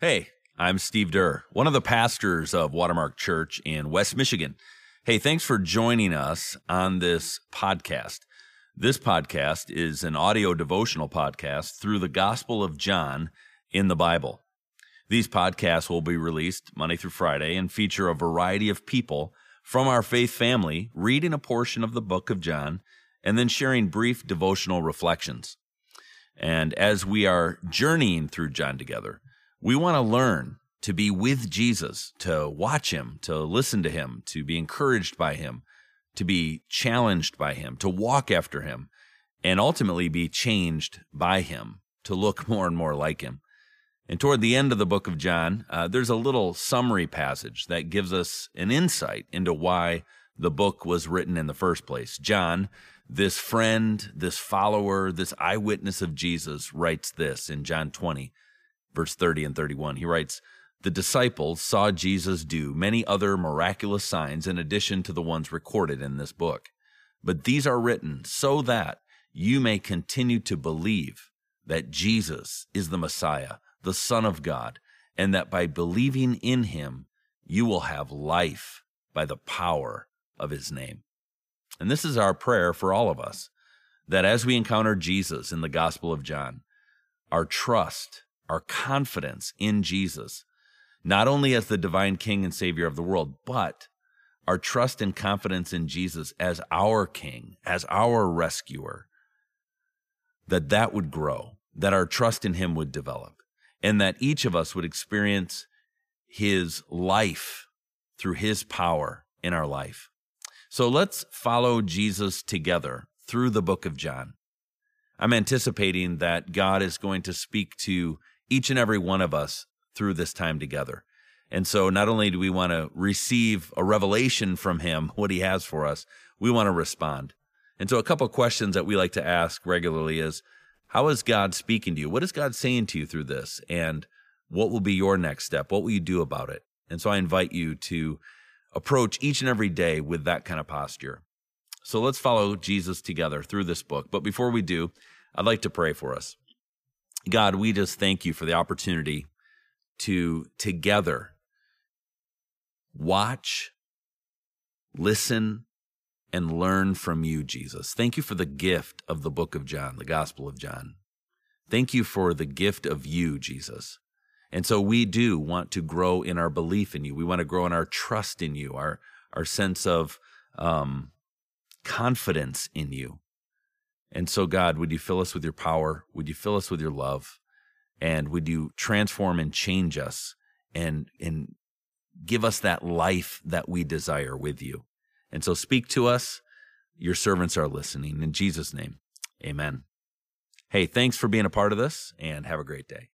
Hey, I'm Steve Durr, one of the pastors of Watermark Church in West Michigan. Hey, thanks for joining us on this podcast. This podcast is an audio devotional podcast through the Gospel of John in the Bible. These podcasts will be released Monday through Friday and feature a variety of people from our faith family reading a portion of the book of John and then sharing brief devotional reflections. And as we are journeying through John together, we want to learn to be with Jesus, to watch him, to listen to him, to be encouraged by him, to be challenged by him, to walk after him, and ultimately be changed by him, to look more and more like him. And toward the end of the book of John, uh, there's a little summary passage that gives us an insight into why the book was written in the first place. John, this friend, this follower, this eyewitness of Jesus, writes this in John 20 verse 30 and 31. He writes, The disciples saw Jesus do many other miraculous signs in addition to the ones recorded in this book. But these are written so that you may continue to believe that Jesus is the Messiah, the Son of God, and that by believing in him, you will have life by the power of his name. And this is our prayer for all of us that as we encounter Jesus in the Gospel of John, our trust our confidence in Jesus, not only as the divine King and Savior of the world, but our trust and confidence in Jesus as our King, as our rescuer, that that would grow, that our trust in Him would develop, and that each of us would experience His life through His power in our life. So let's follow Jesus together through the book of John. I'm anticipating that God is going to speak to each and every one of us through this time together. And so not only do we want to receive a revelation from him, what he has for us, we want to respond. And so a couple questions that we like to ask regularly is, how is God speaking to you? What is God saying to you through this? And what will be your next step? What will you do about it? And so I invite you to approach each and every day with that kind of posture. So let's follow Jesus together through this book. But before we do, I'd like to pray for us. God, we just thank you for the opportunity to together watch, listen, and learn from you, Jesus. Thank you for the gift of the book of John, the Gospel of John. Thank you for the gift of you, Jesus. And so we do want to grow in our belief in you. We want to grow in our trust in you, our, our sense of um, confidence in you. And so, God, would you fill us with your power? Would you fill us with your love? And would you transform and change us and, and give us that life that we desire with you? And so, speak to us. Your servants are listening. In Jesus' name, amen. Hey, thanks for being a part of this and have a great day.